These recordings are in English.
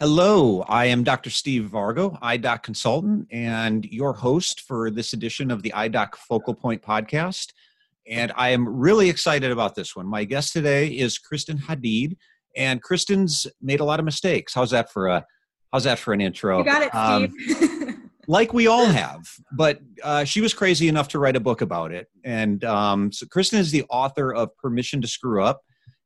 Hello, I am Dr. Steve Vargo, iDoc consultant, and your host for this edition of the iDoc Focal Point podcast. And I am really excited about this one. My guest today is Kristen Hadeed, and Kristen's made a lot of mistakes. How's that for a How's that for an intro? You got it, um, Steve. Um, like we all have, but uh, she was crazy enough to write a book about it. And um, so Kristen is the author of Permission to Screw Up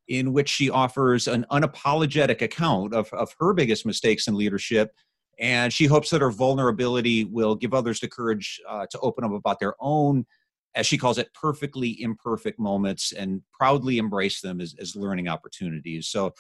in which she offers an unapologetic account of, of her biggest mistakes in leadership. And she hopes that her vulnerability will give others the courage uh, to open up about their own, as she calls it, perfectly imperfect moments and proudly embrace them as, as learning opportunities. So,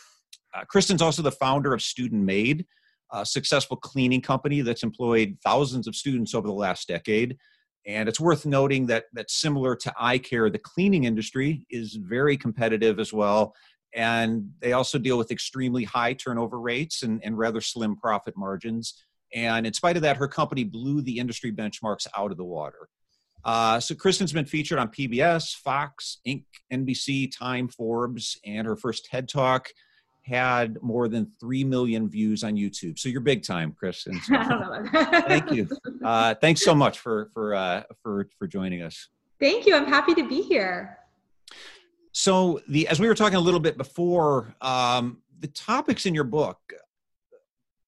uh, Kristen's also the founder of Student Maid, a successful cleaning company that's employed thousands of students over the last decade. And it's worth noting that that similar to eye care, the cleaning industry is very competitive as well. And they also deal with extremely high turnover rates and, and rather slim profit margins. And in spite of that, her company blew the industry benchmarks out of the water. Uh, so Kristen's been featured on PBS, Fox, Inc., NBC, Time, Forbes, and her first TED Talk had more than 3 million views on YouTube. So you're big time, Chris. Thank you. Uh, thanks so much for, for, uh, for, for joining us. Thank you. I'm happy to be here. So the, as we were talking a little bit before, um, the topics in your book,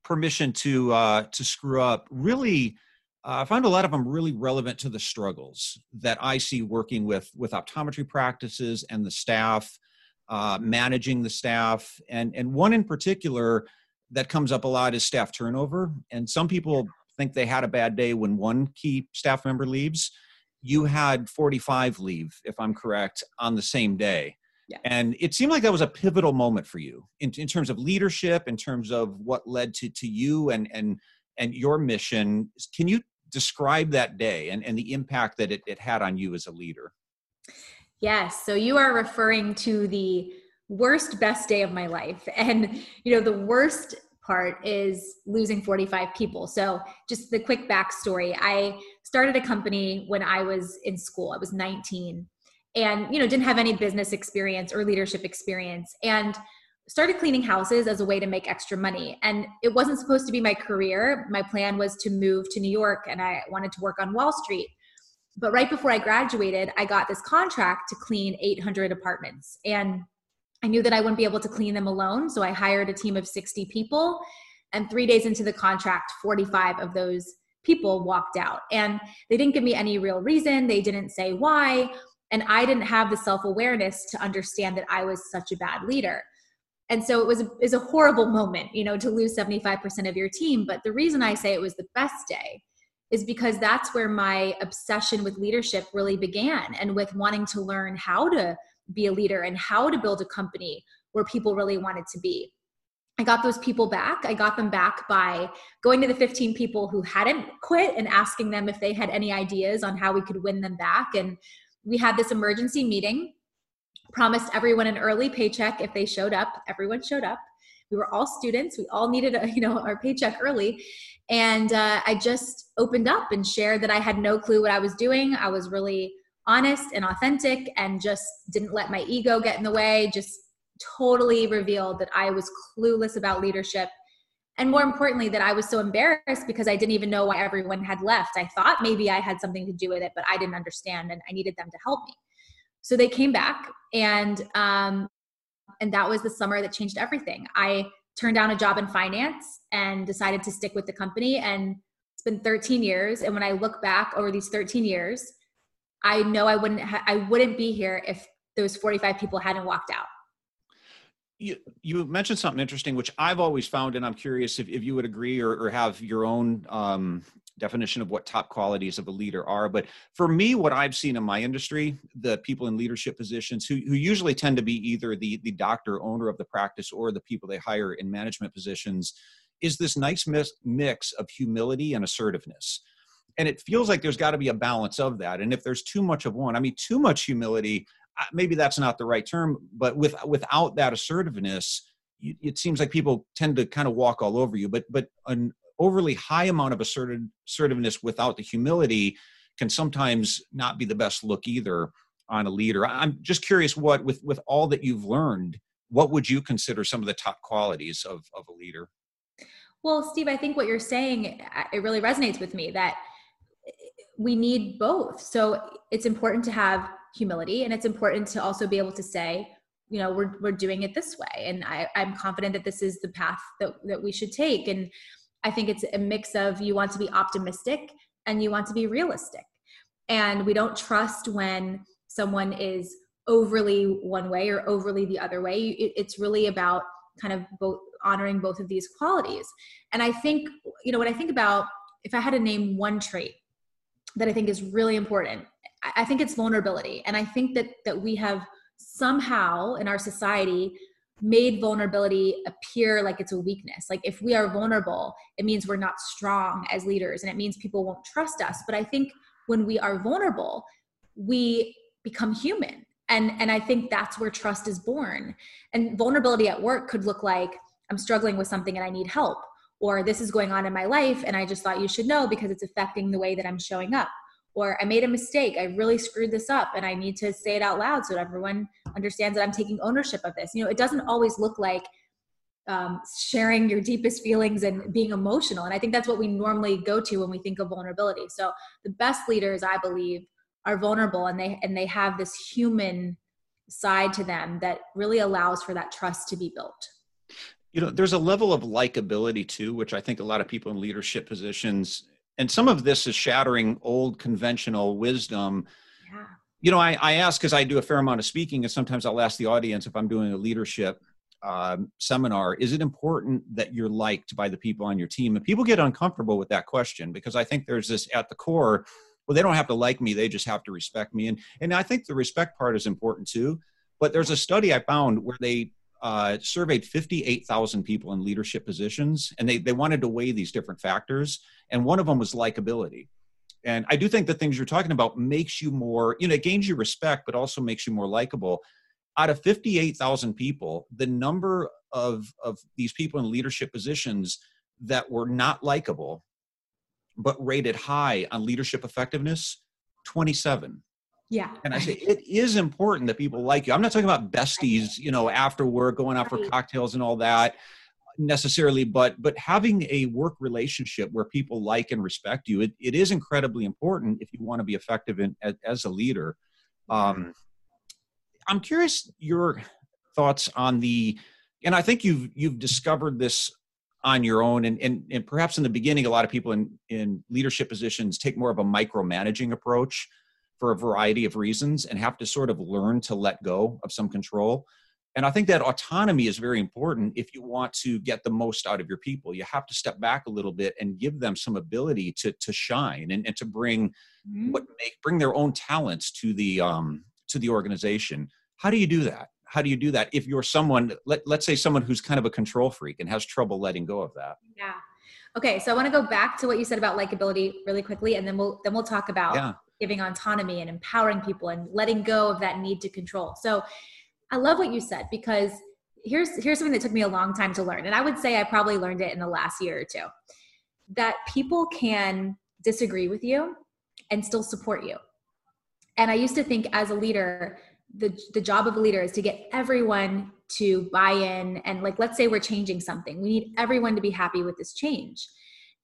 permission to, uh, to screw up really, uh, I found a lot of them really relevant to the struggles that I see working with, with optometry practices and the staff uh, managing the staff, and and one in particular that comes up a lot is staff turnover. And some people think they had a bad day when one key staff member leaves. You had 45 leave, if I'm correct, on the same day. Yeah. And it seemed like that was a pivotal moment for you in, in terms of leadership, in terms of what led to, to you and, and, and your mission. Can you describe that day and, and the impact that it, it had on you as a leader? Yes. So you are referring to the worst, best day of my life. And, you know, the worst part is losing 45 people. So just the quick backstory I started a company when I was in school, I was 19 and, you know, didn't have any business experience or leadership experience. And started cleaning houses as a way to make extra money. And it wasn't supposed to be my career. My plan was to move to New York and I wanted to work on Wall Street. But right before I graduated, I got this contract to clean 800 apartments. And I knew that I wouldn't be able to clean them alone. So I hired a team of 60 people. And three days into the contract, 45 of those people walked out. And they didn't give me any real reason, they didn't say why. And I didn't have the self awareness to understand that I was such a bad leader. And so it was a, was a horrible moment, you know, to lose 75% of your team. But the reason I say it was the best day is because that's where my obsession with leadership really began and with wanting to learn how to be a leader and how to build a company where people really wanted to be. I got those people back. I got them back by going to the 15 people who hadn't quit and asking them if they had any ideas on how we could win them back. And we had this emergency meeting, promised everyone an early paycheck if they showed up. Everyone showed up. We were all students. We all needed, a, you know, our paycheck early. And uh, I just opened up and shared that I had no clue what I was doing. I was really honest and authentic and just didn't let my ego get in the way, just totally revealed that I was clueless about leadership. And more importantly, that I was so embarrassed because I didn't even know why everyone had left. I thought maybe I had something to do with it, but I didn't understand and I needed them to help me. So they came back and um, and that was the summer that changed everything. I turned down a job in finance and decided to stick with the company and it's been 13 years and when i look back over these 13 years i know i wouldn't ha- i wouldn't be here if those 45 people hadn't walked out you, you mentioned something interesting which i've always found and i'm curious if, if you would agree or, or have your own um, definition of what top qualities of a leader are. But for me, what I've seen in my industry, the people in leadership positions who, who usually tend to be either the, the doctor, owner of the practice, or the people they hire in management positions, is this nice mix of humility and assertiveness. And it feels like there's got to be a balance of that. And if there's too much of one, I mean, too much humility, uh, maybe that's not the right term, but with without that assertiveness, it seems like people tend to kind of walk all over you. But but an overly high amount of assertiveness without the humility can sometimes not be the best look either on a leader. I'm just curious what with with all that you've learned, what would you consider some of the top qualities of of a leader? Well, Steve, I think what you're saying it really resonates with me that we need both. So it's important to have humility and it's important to also be able to say, you know, we're we're doing it this way. And I, I'm confident that this is the path that, that we should take. And I think it's a mix of you want to be optimistic and you want to be realistic. And we don't trust when someone is overly one way or overly the other way. It's really about kind of both honoring both of these qualities. And I think, you know, when I think about if I had to name one trait that I think is really important, I think it's vulnerability. And I think that that we have somehow in our society made vulnerability appear like it's a weakness. Like if we are vulnerable, it means we're not strong as leaders and it means people won't trust us. But I think when we are vulnerable, we become human. And and I think that's where trust is born. And vulnerability at work could look like I'm struggling with something and I need help or this is going on in my life and I just thought you should know because it's affecting the way that I'm showing up or I made a mistake. I really screwed this up and I need to say it out loud so that everyone understands that I'm taking ownership of this. You know, it doesn't always look like um, sharing your deepest feelings and being emotional. And I think that's what we normally go to when we think of vulnerability. So the best leaders, I believe, are vulnerable and they and they have this human side to them that really allows for that trust to be built. You know, there's a level of likability too, which I think a lot of people in leadership positions and some of this is shattering old conventional wisdom. Yeah. You know, I, I ask because I do a fair amount of speaking, and sometimes I'll ask the audience if I'm doing a leadership um, seminar, is it important that you're liked by the people on your team? And people get uncomfortable with that question because I think there's this at the core, well, they don't have to like me, they just have to respect me. And, and I think the respect part is important too. But there's a study I found where they uh, surveyed 58,000 people in leadership positions, and they, they wanted to weigh these different factors. And one of them was likability. And I do think the things you're talking about makes you more, you know, it gains you respect, but also makes you more likable. Out of 58,000 people, the number of, of these people in leadership positions that were not likable, but rated high on leadership effectiveness, 27. Yeah. And I say it is important that people like you. I'm not talking about besties, you know, after work, going out for cocktails and all that necessarily, but but having a work relationship where people like and respect you, it, it is incredibly important if you want to be effective in as, as a leader. Um, I'm curious your thoughts on the, and I think you've you've discovered this on your own, and and, and perhaps in the beginning, a lot of people in in leadership positions take more of a micromanaging approach for a variety of reasons and have to sort of learn to let go of some control. And I think that autonomy is very important if you want to get the most out of your people. You have to step back a little bit and give them some ability to to shine and, and to bring mm-hmm. what make bring their own talents to the um to the organization. How do you do that? How do you do that if you're someone let, let's say someone who's kind of a control freak and has trouble letting go of that? Yeah. Okay, so I want to go back to what you said about likability really quickly and then we'll then we'll talk about yeah giving autonomy and empowering people and letting go of that need to control. So I love what you said because here's here's something that took me a long time to learn and I would say I probably learned it in the last year or two. That people can disagree with you and still support you. And I used to think as a leader the the job of a leader is to get everyone to buy in and like let's say we're changing something. We need everyone to be happy with this change.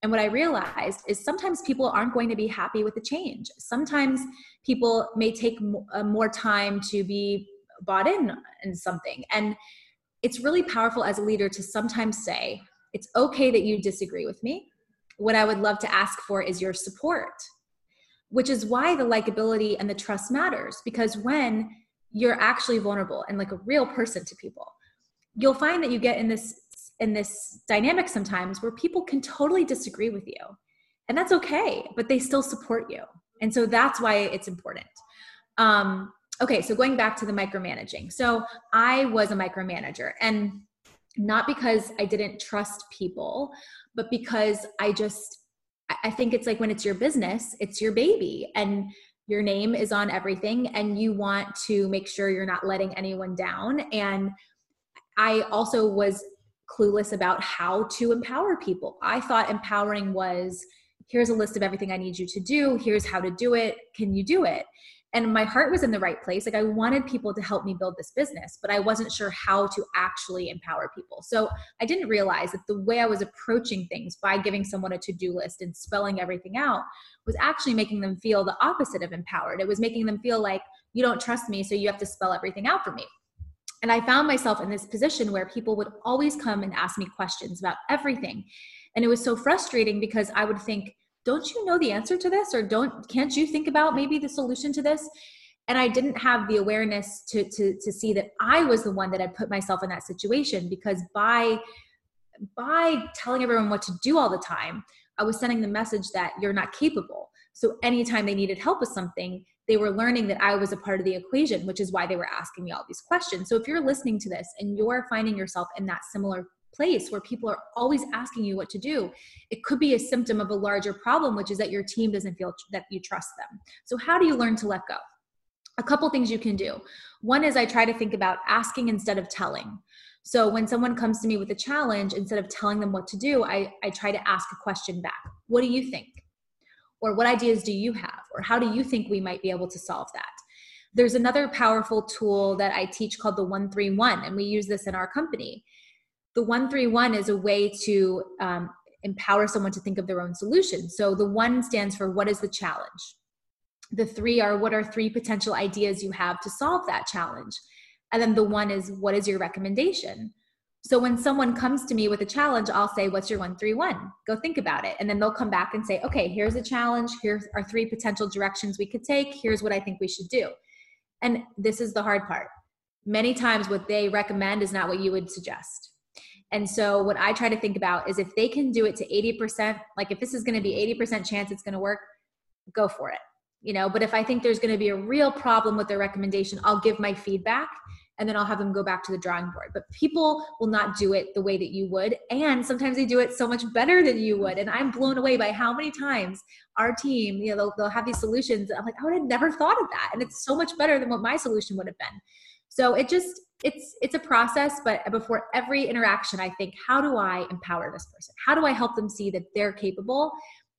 And what I realized is sometimes people aren't going to be happy with the change. Sometimes people may take uh, more time to be bought in in something. And it's really powerful as a leader to sometimes say, it's okay that you disagree with me. What I would love to ask for is your support, which is why the likability and the trust matters. Because when you're actually vulnerable and like a real person to people, you'll find that you get in this in this dynamic sometimes where people can totally disagree with you. And that's okay but they still support you. And so that's why it's important. Um, okay so going back to the micromanaging. So i was a micromanager and not because i didn't trust people but because i just i think it's like when it's your business it's your baby and your name is on everything and you want to make sure you're not letting anyone down. And i also was clueless about how to empower people. I thought empowering was here's a list of everything I need you to do, here's how to do it, can you do it? and my heart was in the right place. Like i wanted people to help me build this business but i wasn't sure how to actually empower people. So i didn't realize that the way i was approaching things by giving someone a to-do list and spelling everything out was actually making them feel the opposite of empowered. It was making them feel like you don't trust me so you have to spell everything out for me and i found myself in this position where people would always come and ask me questions about everything. And it was so frustrating because i would think don't you know the answer to this? Or don't can't you think about maybe the solution to this? And i didn't have the awareness to to to see that i was the one that had put myself in that situation because by by telling everyone what to do all the time i was sending the message that you're not capable. So anytime they needed help with something they were learning that i was a part of the equation which is why they were asking me all these questions. So if you're listening to this and you're finding yourself in that similar place where people are always asking you what to do it could be a symptom of a larger problem which is that your team doesn't feel that you trust them. So how do you learn to let go? A couple things you can do. One is i try to think about asking instead of telling. So when someone comes to me with a challenge instead of telling them what to do i, I try to ask a question back. What do you think or what ideas do you have or how do you think we might be able to solve that there's another powerful tool that i teach called the 131 and we use this in our company the 131 is a way to um, empower someone to think of their own solution. So the one stands for what is the challenge? The three are what are three potential ideas you have to solve that challenge? And then the one is what is your recommendation? So when someone comes to me with a challenge, I'll say, What's your 131? Go think about it. And then they'll come back and say, Okay, here's a challenge. Here are three potential directions we could take. Here's what I think we should do. And this is the hard part. Many times, what they recommend is not what you would suggest. And so what I try to think about is if they can do it to 80%, like if this is going to be 80% chance it's going to work, go for it. You know, but if I think there's going to be a real problem with their recommendation, I'll give my feedback and then I'll have them go back to the drawing board. But people will not do it the way that you would. And sometimes they do it so much better than you would. And I'm blown away by how many times our team, you know, they'll, they'll have these solutions. I'm like, I would have never thought of that. And it's so much better than what my solution would have been. So it just, it's it's a process but before every interaction i think how do i empower this person how do i help them see that they're capable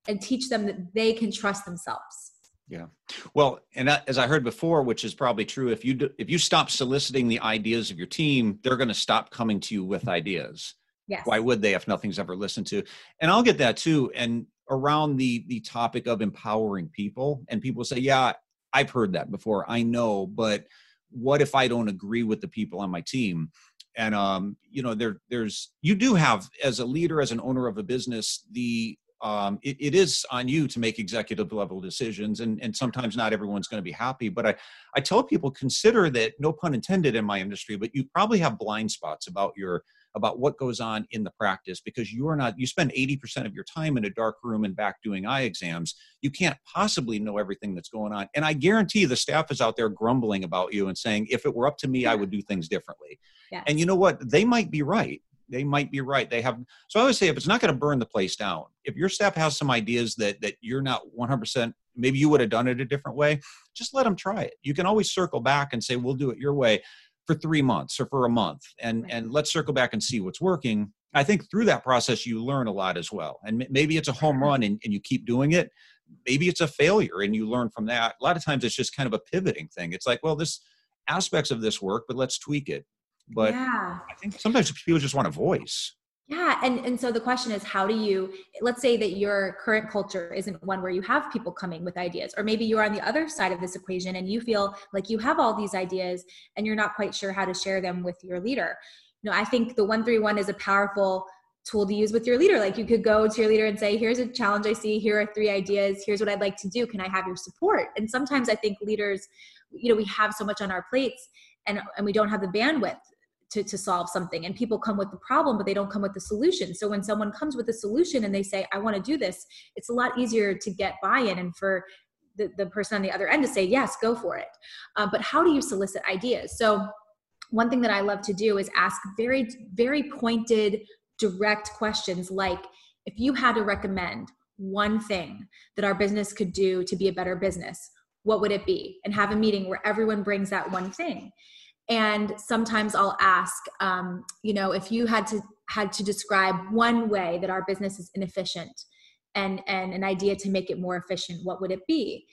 and teach them that they can trust themselves yeah. Well and as i heard before which is probably true if you do, if you stop soliciting the ideas of your team they're going to stop coming to you with ideas. Yes. Why would they if nothing's ever listened to? And i'll get that too and around the the topic of empowering people and people say yeah i've heard that before i know but what if I don't agree with the people on my team? And um, you know, there there's you do have as a leader, as an owner of a business, the um, it, it is on you to make executive level decisions and, and sometimes not everyone's going to be happy but I, I tell people consider that no pun intended in my industry but you probably have blind spots about your about what goes on in the practice because you are not you spend 80% of your time in a dark room and back doing eye exams. You can't possibly know everything that's going on and i guarantee the staff is out there grumbling about you and saying if it were up to me i would do things differently. Yes. and you know what? They might be right they might be right. They have so i would say if it's not going to burn the place down if your staff has some ideas that that you're not 100% maybe you would have done it a different way just let them try it. You can always circle back and say we'll do it your way for three months or for a month and right. and let's circle back and see what's working. I think through that process you learn a lot as well and maybe it's a home run and, and you keep doing it. Maybe it's a failure and you learn from that. A lot of times it's just kind of a pivoting thing. It's like well this aspects of this work but let's tweak it but yeah. i think sometimes people just want a voice. Yeah and and so the question is how do you let's say that your current culture isn't one where you have people coming with ideas or maybe you're on the other side of this equation and you feel like you have all these ideas and you're not quite sure how to share them with your leader. You know i think the 131 is a powerful tool to use with your leader. Like you could go to your leader and say here's a challenge i see. Here are three ideas. Here's what i'd like to do. Can i have your support? And sometimes i think leaders you know we have so much on our plates and and we don't have the bandwidth to, to solve something. And people come with the problem but they don't come with the solution. So when someone comes with a solution and they say i want to do this it's a lot easier to get buy-in and for the, the person on the other end to say yes go for it. Uh, but how do you solicit ideas? So one thing that i love to do is ask very very pointed direct questions like if you had to recommend one thing that our business could do to be a better business what would it be? And have a meeting where everyone brings that one thing and sometimes i'll ask um, you know if you had to had to describe one way that our business is inefficient and and an idea to make it more efficient what would it be?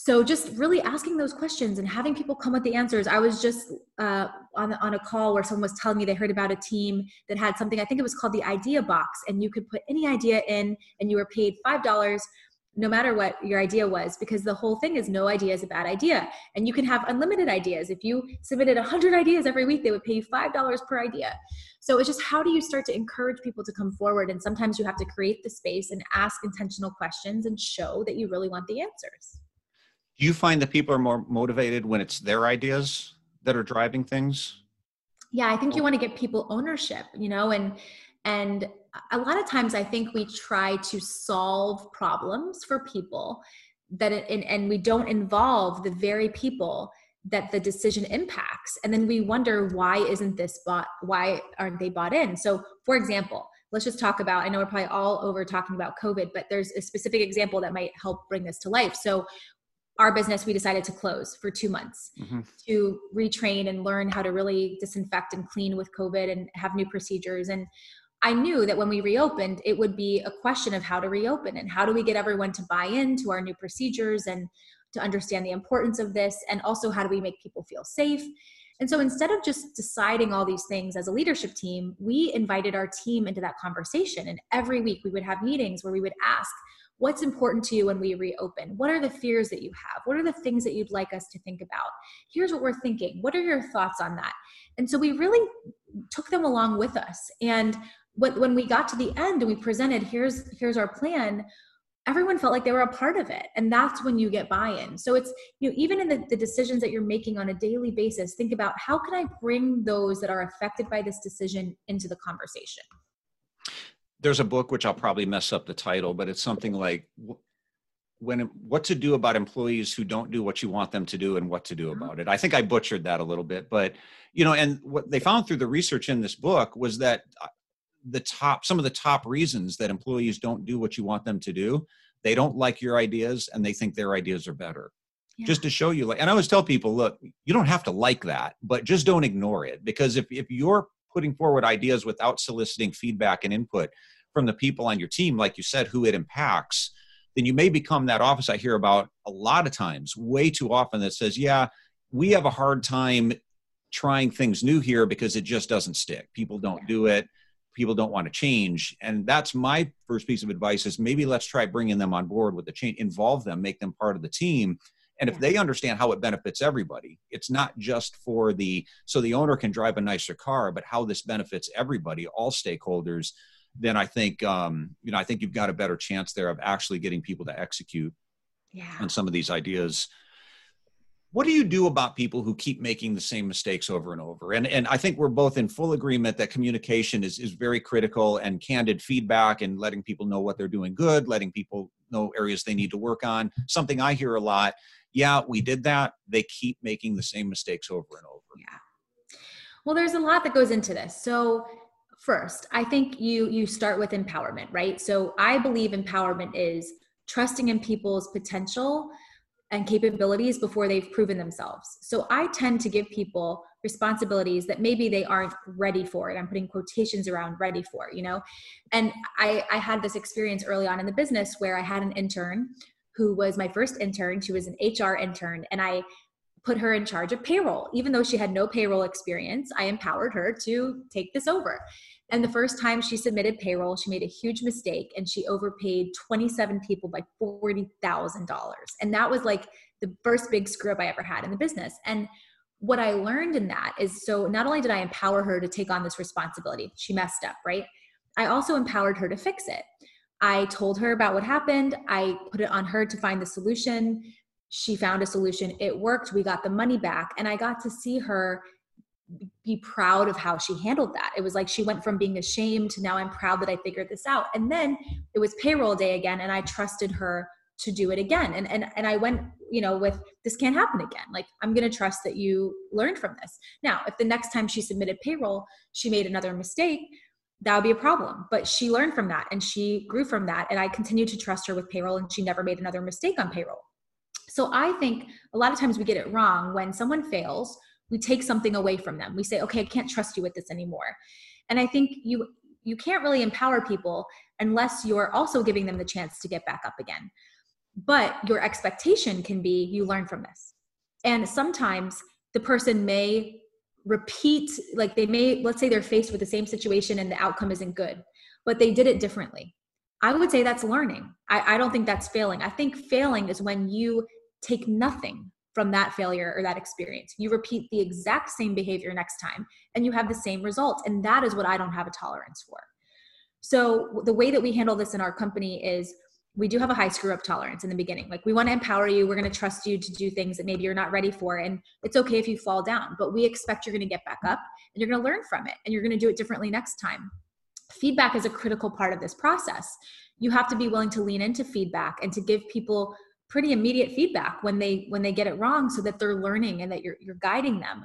So just really asking those questions and having people come with the answers. I was just uh, on, on a call where someone was telling me they heard about a team that had something i think it was called the idea box and you could put any idea in and you were paid five dollars no matter what your idea was because the whole thing is no idea is a bad idea. And you can have unlimited ideas. If you submitted 100 ideas every week they would pay you $5 per idea. So it's just how do you start to encourage people to come forward? And sometimes you have to create the space and ask intentional questions and show that you really want the answers. Do you find that people are more motivated when it's their ideas that are driving things? Yeah i think you oh. want to give people ownership you know and and a lot of times i think we try to solve problems for people that it, and, and we don't involve the very people that the decision impacts. And then we wonder why isn't this bought why aren't they bought in? So for example let's just talk about i know we're probably all over talking about covid but there's a specific example that might help bring this to life. So our business we decided to close for two months mm-hmm. to retrain and learn how to really disinfect and clean with covid and have new procedures. And I knew that when we reopened, it would be a question of how to reopen and how do we get everyone to buy into our new procedures and to understand the importance of this, and also how do we make people feel safe. And so instead of just deciding all these things as a leadership team, we invited our team into that conversation. And every week we would have meetings where we would ask, What's important to you when we reopen? What are the fears that you have? What are the things that you'd like us to think about? Here's what we're thinking. What are your thoughts on that? And so we really took them along with us. And when we got to the end and we presented here's here's our plan everyone felt like they were a part of it. And that's when you get buy-in. So it's you know even in the, the decisions that you're making on a daily basis think about how can i bring those that are affected by this decision into the conversation? There's a book which i'll probably mess up the title but it's something like when what to do about employees who don't do what you want them to do and what to do mm-hmm. about it. I think i butchered that a little bit but you know and what they found through the research in this book was that the top some of the top reasons that employees don't do what you want them to do. They don't like your ideas and they think their ideas are better. Yeah. just to show you like and i always tell people look you don't have to like that but just don't ignore it. Because if, if you're putting forward ideas without soliciting feedback and input from the people on your team like you said who it impacts then you may become that office i hear about a lot of times way too often that says yeah we have a hard time trying things new here because it just doesn't stick. People don't do it people don't want to change. And that's my first piece of advice is maybe let's try bringing them on board with the change involve them make them part of the team. And if they understand how it benefits everybody it's not just for the so the owner can drive a nicer car but how this benefits everybody all stakeholders then i think um, you know i think you've got a better chance there of actually getting people to execute yeah. on some of these ideas what do you do about people who keep making the same mistakes over and over? And and i think we're both in full agreement that communication is is very critical and candid feedback and letting people know what they're doing good letting people know areas they need to work on. Something i hear a lot yeah we did that. They keep making the same mistakes over and over. Yeah. Well there's a lot that goes into this. So first i think you you start with empowerment right? So i believe empowerment is trusting in people's potential and capabilities before they've proven themselves. So I tend to give people responsibilities that maybe they aren't ready for it. I'm putting quotations around ready for, you know? And I, I had this experience early on in the business where I had an intern who was my first intern. She was an HR intern, and I put her in charge of payroll. Even though she had no payroll experience, I empowered her to take this over. And the first time she submitted payroll, she made a huge mistake and she overpaid 27 people by $40,000. And that was like the first big screw up I ever had in the business. And what I learned in that is so not only did I empower her to take on this responsibility, she messed up, right? I also empowered her to fix it. I told her about what happened. I put it on her to find the solution. She found a solution. It worked. We got the money back. And I got to see her be proud of how she handled that. It was like she went from being ashamed to now I'm proud that I figured this out. And then it was payroll day again and I trusted her to do it again. And and and I went, you know, with this can't happen again. Like I'm going to trust that you learned from this. Now, if the next time she submitted payroll, she made another mistake, that would be a problem. But she learned from that and she grew from that and I continued to trust her with payroll and she never made another mistake on payroll. So I think a lot of times we get it wrong when someone fails we take something away from them. We say okay i can't trust you with this anymore. And i think you you can't really empower people unless you're also giving them the chance to get back up again. But your expectation can be you learn from this. And sometimes the person may repeat like they may let's say they're faced with the same situation and the outcome isn't good but they did it differently. I would say that's learning. I, I don't think that's failing. I think failing is when you take nothing from that failure or that experience. You repeat the exact same behavior next time and you have the same results. And that is what I don't have a tolerance for. So, the way that we handle this in our company is we do have a high screw up tolerance in the beginning. Like, we want to empower you. We're going to trust you to do things that maybe you're not ready for. And it's okay if you fall down, but we expect you're going to get back up and you're going to learn from it and you're going to do it differently next time. Feedback is a critical part of this process. You have to be willing to lean into feedback and to give people pretty immediate feedback when they when they get it wrong so that they're learning and that you're you're guiding them.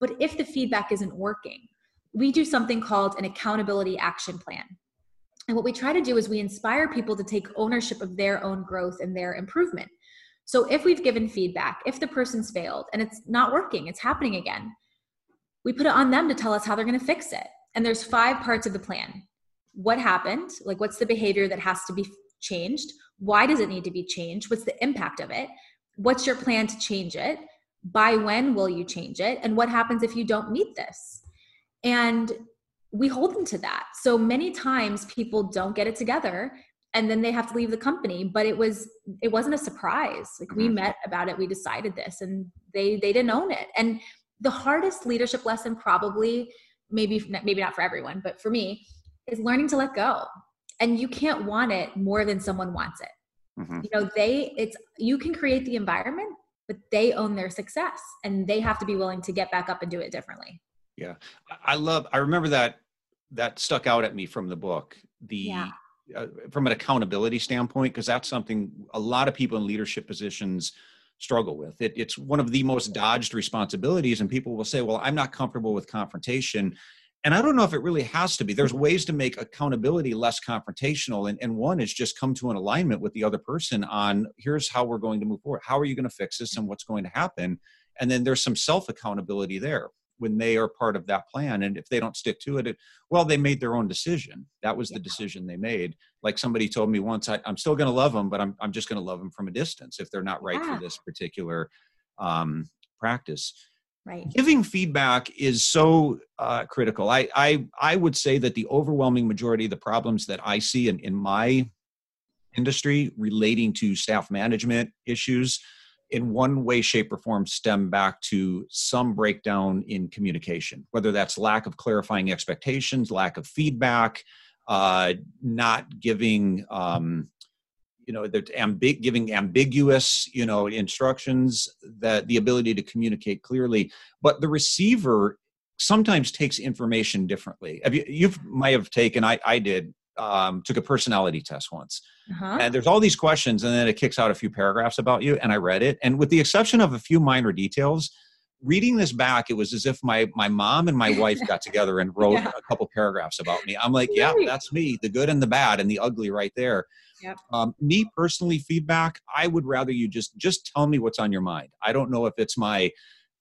But if the feedback isn't working we do something called an accountability action plan. And what we try to do is we inspire people to take ownership of their own growth and their improvement. So if we've given feedback if the person's failed and it's not working it's happening again we put it on them to tell us how they're going to fix it. And there's five parts of the plan. What happened? Like what's the behavior that has to be changed why does it need to be changed? What's the impact of it? What's your plan to change it? By when will you change it? And what happens if you don't meet this? And we hold them to that. So many times people don't get it together and then they have to leave the company but it was it wasn't a surprise like we mm-hmm. met about it we decided this and they they didn't own it and the hardest leadership lesson probably maybe maybe not for everyone but for me is learning to let go and you can't want it more than someone wants it. Mm-hmm. you know they it's you can create the environment but they own their success and they have to be willing to get back up and do it differently. Yeah. I love i remember that that stuck out at me from the book the yeah. uh, from an accountability standpoint because that's something a lot of people in leadership positions struggle with. It, it's one of the most dodged responsibilities and people will say well i'm not comfortable with confrontation and I don't know if it really has to be. There's ways to make accountability less confrontational. And, and one is just come to an alignment with the other person on here's how we're going to move forward. How are you going to fix this and what's going to happen? And then there's some self accountability there when they are part of that plan. And if they don't stick to it, it well, they made their own decision. That was the decision they made. Like somebody told me once, I, am still going to love them, but I'm, I'm just going to love them from a distance if they're not right yeah. for this particular um, practice right. Giving feedback is so uh, critical. I, I i would say that the overwhelming majority of the problems that i see in, in my industry relating to staff management issues in one way shape or form stem back to some breakdown in communication whether that's lack of clarifying expectations lack of feedback uh, not giving um, you know they're ambig- giving ambiguous you know instructions that the ability to communicate clearly. But the receiver sometimes takes information differently. Have you you might have taken i i did um, took a personality test once. Uh-huh. and there's all these questions and then it kicks out a few paragraphs about you and i read it. And with the exception of a few minor details reading this back it was as if my my mom and my wife got together and wrote yeah. a couple paragraphs about me. I'm like yeah that's me the good and the bad and the ugly right there Yep. Um, me personally, feedback. I would rather you just just tell me what's on your mind. I don't know if it's my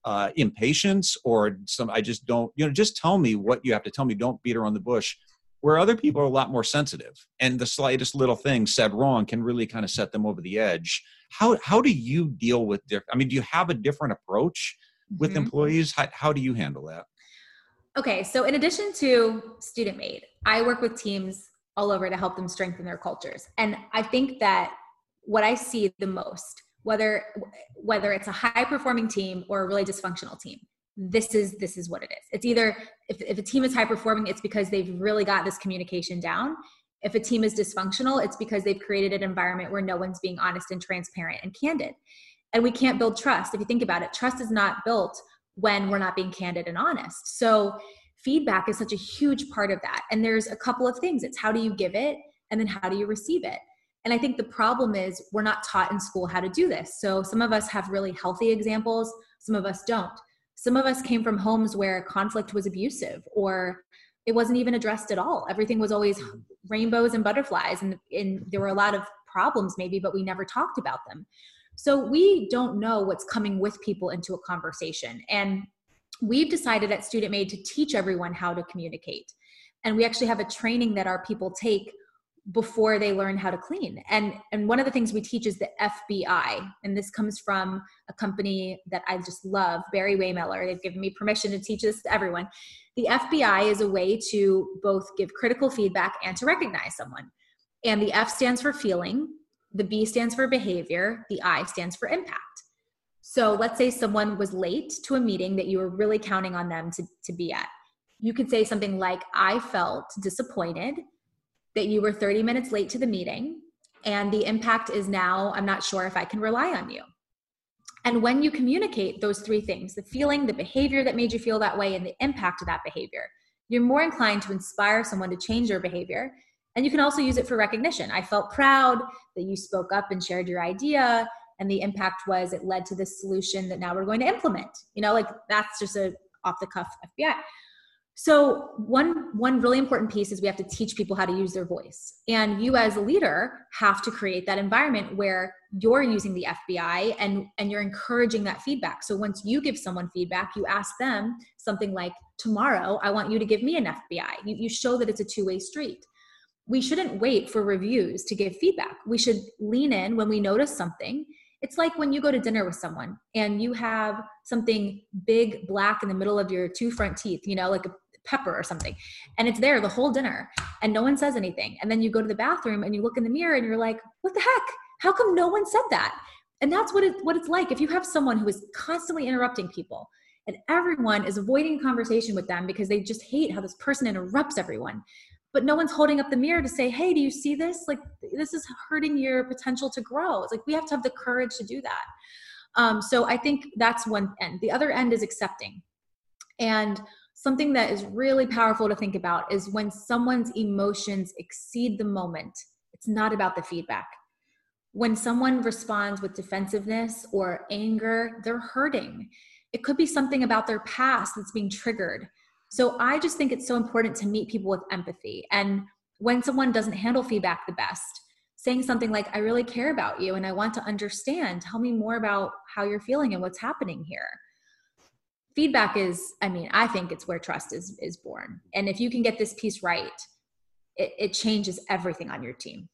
uh, impatience or some. I just don't. You know, just tell me what you have to tell me. Don't beat around the bush. Where other people are a lot more sensitive, and the slightest little thing said wrong can really kind of set them over the edge. How how do you deal with different? I mean, do you have a different approach with mm-hmm. employees? How, how do you handle that? Okay, so in addition to Student Maid, I work with teams all over to help them strengthen their cultures. And I think that what I see the most, whether whether it's a high performing team or a really dysfunctional team, this is this is what it is. It's either if, if a team is high performing, it's because they've really got this communication down. If a team is dysfunctional, it's because they've created an environment where no one's being honest and transparent and candid. And we can't build trust. If you think about it, trust is not built when we're not being candid and honest. So feedback is such a huge part of that. And there's a couple of things it's how do you give it, and then how do you receive it. And I think the problem is we're not taught in school how to do this. So some of us have really healthy examples, some of us don't. Some of us came from homes where conflict was abusive or it wasn't even addressed at all. Everything was always mm-hmm. rainbows and butterflies, and, and there were a lot of problems, maybe, but we never talked about them. So we don't know what's coming with people into a conversation. And we've decided at Student Maid to teach everyone how to communicate. And we actually have a training that our people take before they learn how to clean. And and one of the things we teach is the FBI, and this comes from a company that I just love, Barry Wehmiller. They've given me permission to teach this to everyone. The FBI is a way to both give critical feedback and to recognize someone. And the F stands for feeling, the B stands for behavior, the I stands for impact. So let's say someone was late to a meeting that you were really counting on them to, to be at. You could say something like, I felt disappointed that you were 30 minutes late to the meeting, and the impact is now I'm not sure if I can rely on you. And when you communicate those three things the feeling, the behavior that made you feel that way, and the impact of that behavior you're more inclined to inspire someone to change their behavior. And you can also use it for recognition. I felt proud that you spoke up and shared your idea. And the impact was it led to this solution that now we're going to implement. You know, like that's just a off the cuff FBI. So one one really important piece is we have to teach people how to use their voice. And you as a leader have to create that environment where you're using the FBI and and you're encouraging that feedback. So once you give someone feedback, you ask them something like tomorrow I want you to give me an FBI. You, you show that it's a two-way street. We shouldn't wait for reviews to give feedback. We should lean in when we notice something it's like when you go to dinner with someone and you have something big black in the middle of your two front teeth, you know, like a pepper or something and it's there the whole dinner and no one says anything. And then you go to the bathroom and you look in the mirror and you're like what the heck? How come no one said that? And that's what it, what it's like if you have someone who is constantly interrupting people and everyone is avoiding conversation with them because they just hate how this person interrupts everyone but no one's holding up the mirror to say hey do you see this like this is hurting your potential to grow it's like we have to have the courage to do that um, so i think that's one end the other end is accepting and something that is really powerful to think about is when someone's emotions exceed the moment, it's not about the feedback. When someone responds with defensiveness or anger, they're hurting. It could be something about their past that's being triggered. So I just think it's so important to meet people with empathy. And when someone doesn't handle feedback the best, saying something like, I really care about you and I want to understand, tell me more about how you're feeling and what's happening here. Feedback is i mean i think it's where trust is is born. And if you can get this piece right it, it changes everything on your team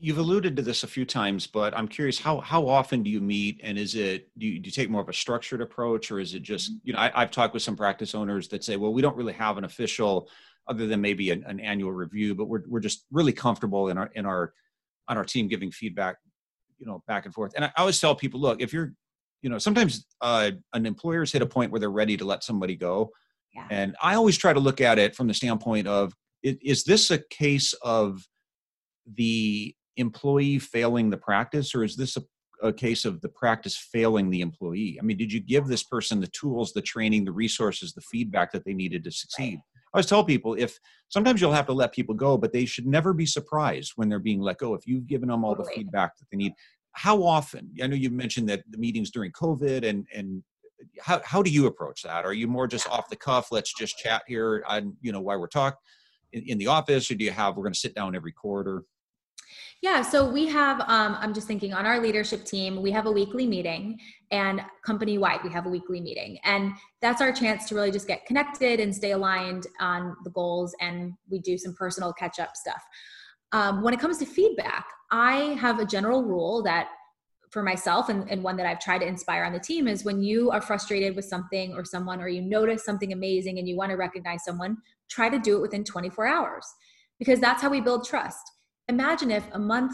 you've alluded to this a few times but i'm curious how how often do you meet and is it do you, do you take more of a structured approach or is it just mm-hmm. you know I, have talked with some practice owners that say well we don't really have an official other than maybe an, an annual review but we're, we're just really comfortable in our in our on our team giving feedback you know back and forth and I always tell people look if you're you know sometimes uh, an employer's hit a point where they're ready to let somebody go yeah. and i always try to look at it from the standpoint of is this a case of the employee failing the practice or is this a, a case of the practice failing the employee? I mean did you give this person the tools the training the resources the feedback that they needed to succeed. I always tell people if sometimes you'll have to let people go, but they should never be surprised when they're being let go. If you've given them all the feedback that they need, how often i know you mentioned that the meetings during covid and and how, how do you approach that? Are you more just off the cuff let's just chat here on you know why we're talking in, in, the office or do you have we're going to sit down every quarter yeah so we have um, i'm just thinking on our leadership team we have a weekly meeting and company wide we have a weekly meeting and that's our chance to really just get connected and stay aligned on the goals and we do some personal catch up stuff um, when it comes to feedback, I have a general rule that for myself and, and, one that I've tried to inspire on the team is when you are frustrated with something or someone or you notice something amazing and you want to recognize someone, try to do it within 24 hours because that's how we build trust. Imagine if a month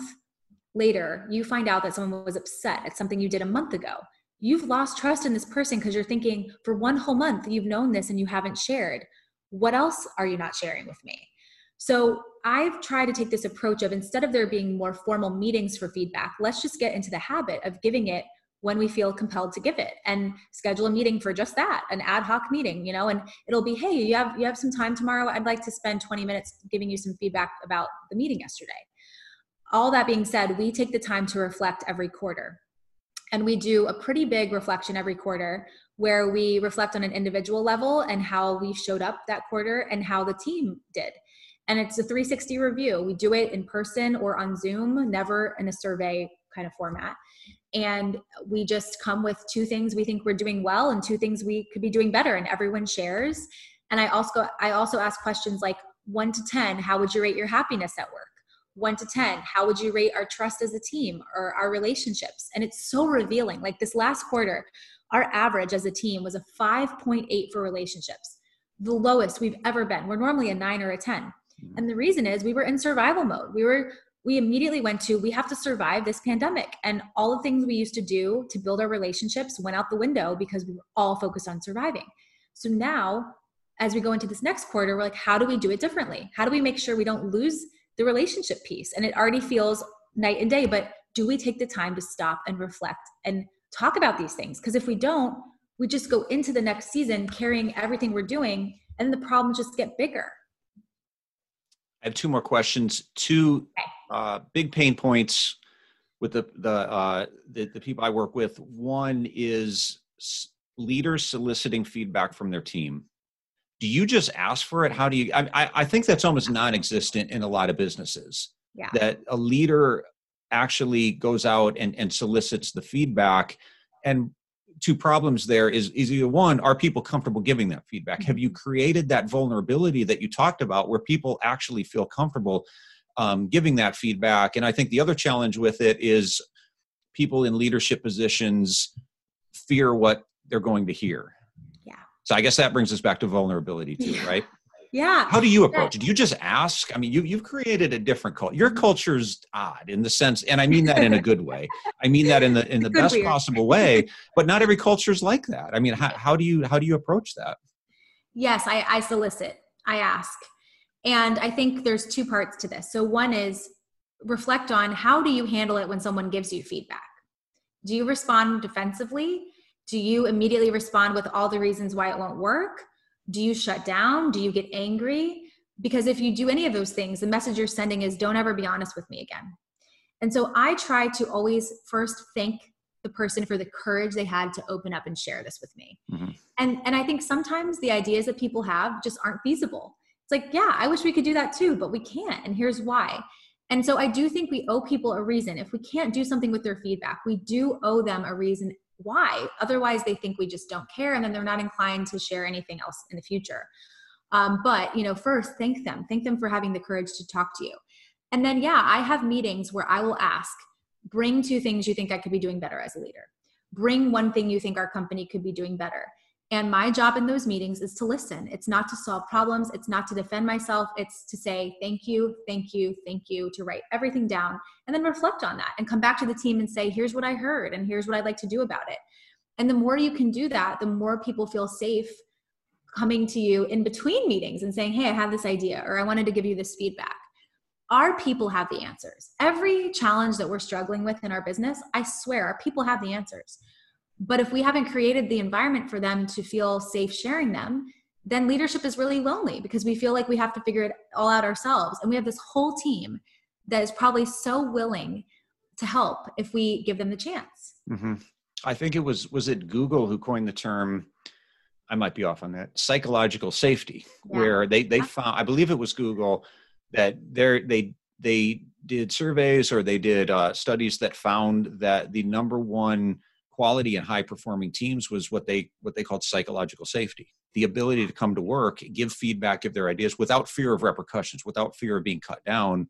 later you find out that someone was upset at something you did a month ago. You've lost trust in this person because you're thinking for one whole month you've known this and you haven't shared. What else are you not sharing with me? So I've tried to take this approach of instead of there being more formal meetings for feedback, let's just get into the habit of giving it when we feel compelled to give it and schedule a meeting for just that an ad hoc meeting you know and it'll be hey you have you have some time tomorrow i'd like to spend 20 minutes giving you some feedback about the meeting yesterday all that being said we take the time to reflect every quarter and we do a pretty big reflection every quarter where we reflect on an individual level and how we showed up that quarter and how the team did and it's a 360 review. We do it in person or on Zoom, never in a survey kind of format. And we just come with two things we think we're doing well and two things we could be doing better, and everyone shares. And I also I also ask questions like, 1 to 10, how would you rate your happiness at work? 1 to 10, how would you rate our trust as a team or our relationships? And it's so revealing. Like this last quarter, our average as a team was a 5.8 for relationships, the lowest we've ever been. We're normally a 9 or a 10. Mm-hmm. And the reason is we were in survival mode. We were we immediately went to we have to survive this pandemic. And all the things we used to do to build our relationships went out the window because we were all focused on surviving. So now as we go into this next quarter we're like how do we do it differently? How do we make sure we don't lose the relationship piece? And it already feels night and day but do we take the time to stop and reflect and talk about these things? Because if we don't we just go into the next season carrying everything we're doing and the problems just get bigger. I have two more questions. Two uh, big pain points with the the, uh, the, the people I work with. One is leaders soliciting feedback from their team. Do you just ask for it? How do you? I, I think that's almost non-existent in a lot of businesses. Yeah. That a leader actually goes out and, and solicits the feedback and two problems there is, is either one, are people comfortable giving that feedback? Have you mm-hmm. created that vulnerability that you talked about where people actually feel comfortable um, giving that feedback? And I think the other challenge with it is people in leadership positions fear what they're going to hear. Yeah. So I guess that brings us back to vulnerability too, yeah. right? Yeah. How do you approach it? Do you just ask? I mean, you, you've created a different culture. Your culture's odd in the sense, and I mean that in a good way. I mean that in the in the best weird. possible way. But not every culture is like that. I mean, how, how do you how do you approach that? Yes, I, I solicit. I ask, and I think there's two parts to this. So one is reflect on how do you handle it when someone gives you feedback. Do you respond defensively? Do you immediately respond with all the reasons why it won't work? Do you shut down? Do you get angry? Because if you do any of those things, the message you're sending is don't ever be honest with me again. And so I try to always first thank the person for the courage they had to open up and share this with me. Mm-hmm. And and I think sometimes the ideas that people have just aren't feasible. It's like, yeah, I wish we could do that too, but we can't. And here's why. And so I do think we owe people a reason. If we can't do something with their feedback, we do owe them a reason why. Otherwise, they think we just don't care, and then they're not inclined to share anything else in the future. Um, but you know, first, thank them. Thank them for having the courage to talk to you. And then, yeah, I have meetings where I will ask, bring two things you think I could be doing better as a leader. Bring one thing you think our company could be doing better. And my job in those meetings is to listen. It's not to solve problems, it's not to defend myself, it's to say thank you, thank you, thank you, to write everything down and then reflect on that and come back to the team and say, here's what I heard and here's what I'd like to do about it. And the more you can do that, the more people feel safe coming to you in between meetings and saying, hey, I have this idea or I wanted to give you this feedback. Our people have the answers. Every challenge that we're struggling with in our business, I swear, our people have the answers but if we haven't created the environment for them to feel safe sharing them, then leadership is really lonely because we feel like we have to figure it all out ourselves. And we have this whole team that is probably so willing to help if we give them the chance. Mm-hmm. I think it was was it Google who coined the term. I might be off on that psychological safety, yeah. where they they found. I believe it was Google that they they they did surveys or they did uh, studies that found that the number one quality and high performing teams was what they what they called psychological safety. The ability to come to work give feedback give their ideas without fear of repercussions without fear of being cut down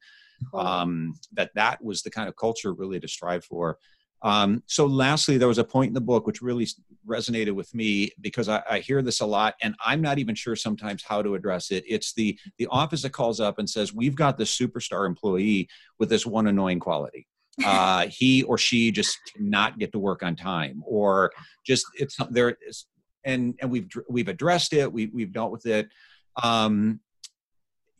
um, that that was the kind of culture really to strive for. Um, so lastly there was a point in the book which really resonated with me because I, I, hear this a lot and i'm not even sure sometimes how to address it. It's the the office that calls up and says we've got this superstar employee with this one annoying quality uh, he or she just cannot get to work on time or just it's there is and and we've we've addressed it we, we've dealt with it um,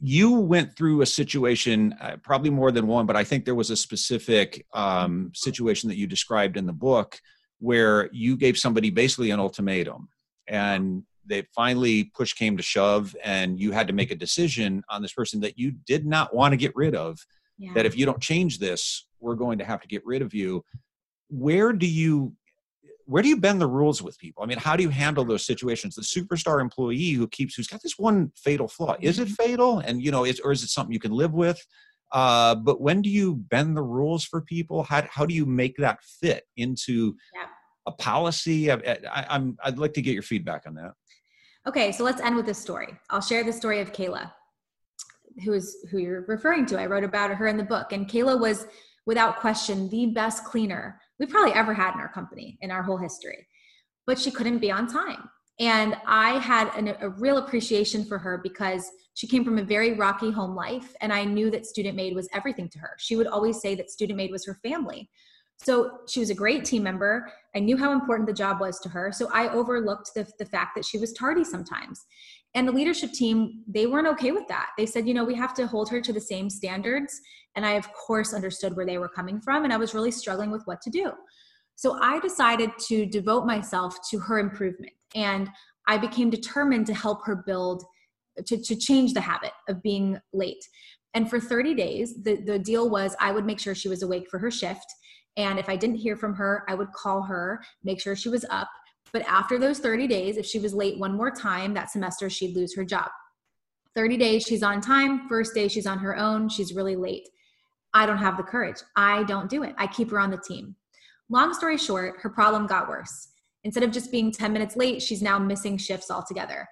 you went through a situation uh, probably more than one but i think there was a specific um, situation that you described in the book where you gave somebody basically an ultimatum and they finally push came to shove and you had to make a decision on this person that you did not want to get rid of yeah. that if you don't change this we're going to have to get rid of you where do you where do you bend the rules with people? I mean how do you handle those situations? The superstar employee who keeps who's got this one fatal flaw is it mm-hmm. fatal? And you know is, or is it something you can live with? Uh, but when do you bend the rules for people? How, how do you make that fit into yeah. a policy? I, I, i'm i'd like to get your feedback on that. Okay so let's end with this story. I'll share the story of kayla who is who you're referring to. I wrote about her in the book, and Kayla was without question the best cleaner we've probably ever had in our company in our whole history. But she couldn't be on time. And I had an, a real appreciation for her because she came from a very rocky home life. And I knew that Student Maid was everything to her. She would always say that Student Maid was her family. So she was a great team member. I knew how important the job was to her. So I overlooked the, the fact that she was tardy sometimes. And the leadership team, they weren't okay with that. They said, you know, we have to hold her to the same standards. And I, of course, understood where they were coming from. And I was really struggling with what to do. So I decided to devote myself to her improvement. And I became determined to help her build, to, to change the habit of being late. And for 30 days, the, the deal was I would make sure she was awake for her shift. And if I didn't hear from her, I would call her, make sure she was up. But after those 30 days, if she was late one more time that semester, she'd lose her job. 30 days, she's on time. First day, she's on her own. She's really late. I don't have the courage. I don't do it. I keep her on the team. Long story short, her problem got worse. Instead of just being 10 minutes late, she's now missing shifts altogether.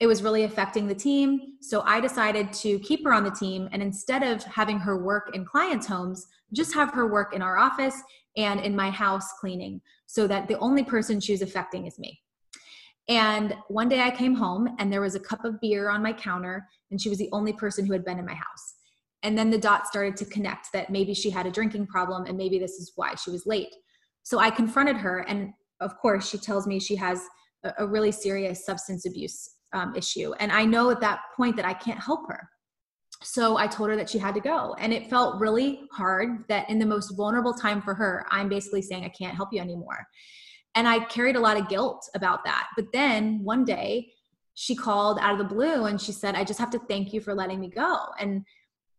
It was really affecting the team. So I decided to keep her on the team. And instead of having her work in clients' homes, just have her work in our office and in my house cleaning so that the only person she was affecting is me. And one day I came home and there was a cup of beer on my counter, and she was the only person who had been in my house. And then the dots started to connect that maybe she had a drinking problem and maybe this is why she was late. So I confronted her, and of course, she tells me she has a, really serious substance abuse um, issue. And I know at that point that I can't help her. So I told her that she had to go. And it felt really hard that in the most vulnerable time for her, I'm basically saying, I can't help you anymore. And I carried a lot of guilt about that. But then one day, she called out of the blue and she said, I just have to thank you for letting me go. And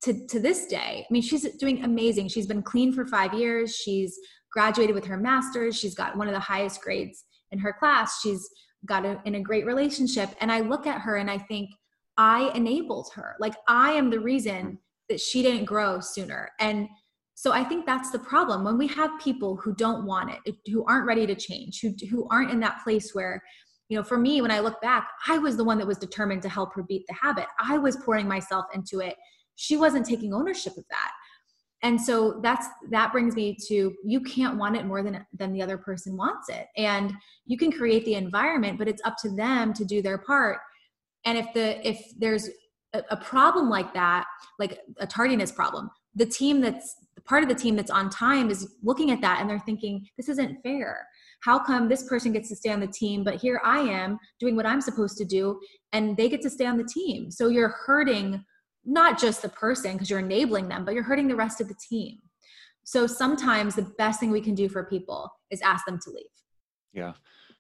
to, to this day, I mean, she's doing amazing. She's been clean for five years. She's graduated with her master's. She's got one of the highest grades in her class. She's got a, in a great relationship. And I look at her and I think, I enabled her. Like I am the reason mm. that she didn't grow sooner. And so I think that's the problem when we have people who don't want it, who aren't ready to change, who who aren't in that place where you know, for me, when I look back, I was the one that was determined to help her beat the habit. I was pouring myself into it. She wasn't taking ownership of that and so that's that brings me to you can't want it more than than the other person wants it and you can create the environment but it's up to them to do their part and if the if there's a, a problem like that like a tardiness problem the team that's part of the team that's on time is looking at that and they're thinking this isn't fair how come this person gets to stay on the team but here i am doing what i'm supposed to do and they get to stay on the team so you're hurting not just the person because you're enabling them, but you're hurting the rest of the team. So sometimes the best thing we can do for people is ask them to leave. Yeah.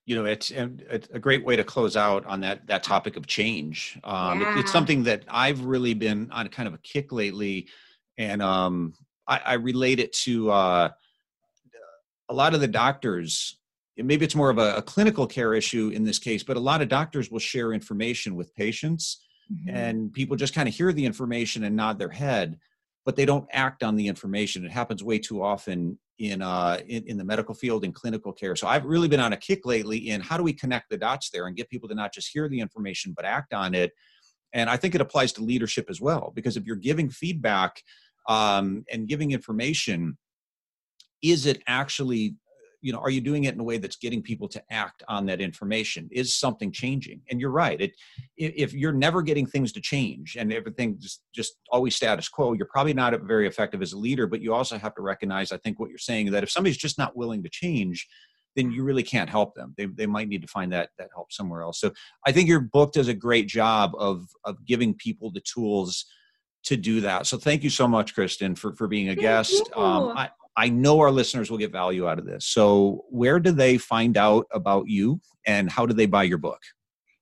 You know, it's, it's a great way to close out on that that topic of change. Um, yeah. it, it's something that I've really been on kind of a kick lately, and um, I, I relate it to uh, a lot of the doctors maybe it's more of a, a, clinical care issue in this case, but a lot of doctors will share information with patients mm-hmm. and people just kind of hear the information and nod their head but they don't act on the information. It happens way too often in uh in, in the medical field and clinical care. So i've really been on a kick lately in how do we connect the dots there and get people to not just hear the information but act on it. And i think it applies to leadership as well because if you're giving feedback um, and giving information is it actually you know are you doing it in a way that's getting people to act on that information? Is something changing? And you're right it if you're never getting things to change and everything just, just always status quo you're probably not very effective as a leader but you also have to recognize i think what you're saying that if somebody's just not willing to change then you really can't help them. They, they might need to find that that help somewhere else. So i think your book does a great job of of giving people the tools to do that. So thank you so much kristen for for being a guest. um, I, I know our listeners will get value out of this. So, where do they find out about you and how do they buy your book?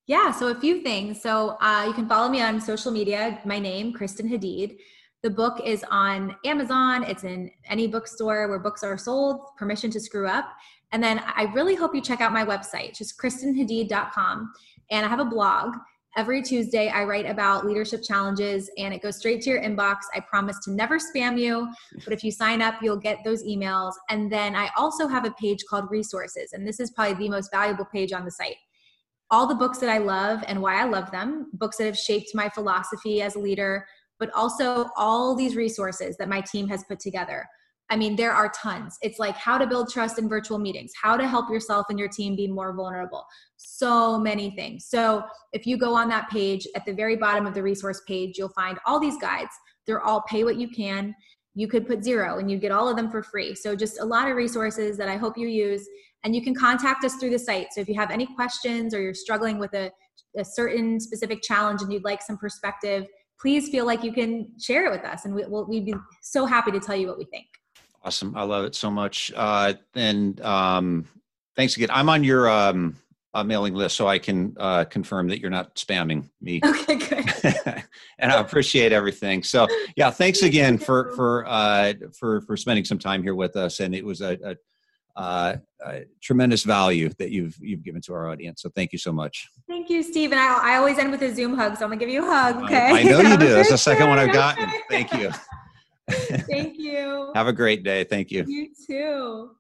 Yeah, so a few things. So, uh, you can follow me on social media. My name, Kristen Hadeed. The book is on Amazon, it's in any bookstore where books are sold, permission to screw up. And then I really hope you check out my website, just kristenhadeed.com. And I have a blog Every Tuesday, I write about leadership challenges and it goes straight to your inbox. I promise to never spam you, but if you sign up, you'll get those emails. And then I also have a page called Resources, and this is probably the most valuable page on the site. All the books that I love and why I love them, books that have shaped my philosophy as a leader, but also all these resources that my team has put together. I mean, there are tons. It's like how to build trust in virtual meetings, how to help yourself and your team be more vulnerable. So many things. So, if you go on that page at the very bottom of the resource page, you'll find all these guides. They're all pay what you can. You could put zero and you get all of them for free. So, just a lot of resources that I hope you use. And you can contact us through the site. So, if you have any questions or you're struggling with a, a certain specific challenge and you'd like some perspective, please feel like you can share it with us. And we, will we'd be so happy to tell you what we think. Awesome. I love it so much. Uh, and um, thanks again. I'm on your um, uh, mailing list, so I can uh, confirm that you're not spamming me. Okay, good. and I appreciate everything. So, yeah, thanks again for for uh, for for spending some time here with us. And it was a, a, uh, a, tremendous value that you've you've given to our audience. So, thank you so much. Thank you, Steve. And I, I always end with a Zoom hug, so I'm gonna give you a hug. Okay. I, I know you do. That's the second one I've gotten. Thank you. Thank you. Have a great day. Thank you. You too.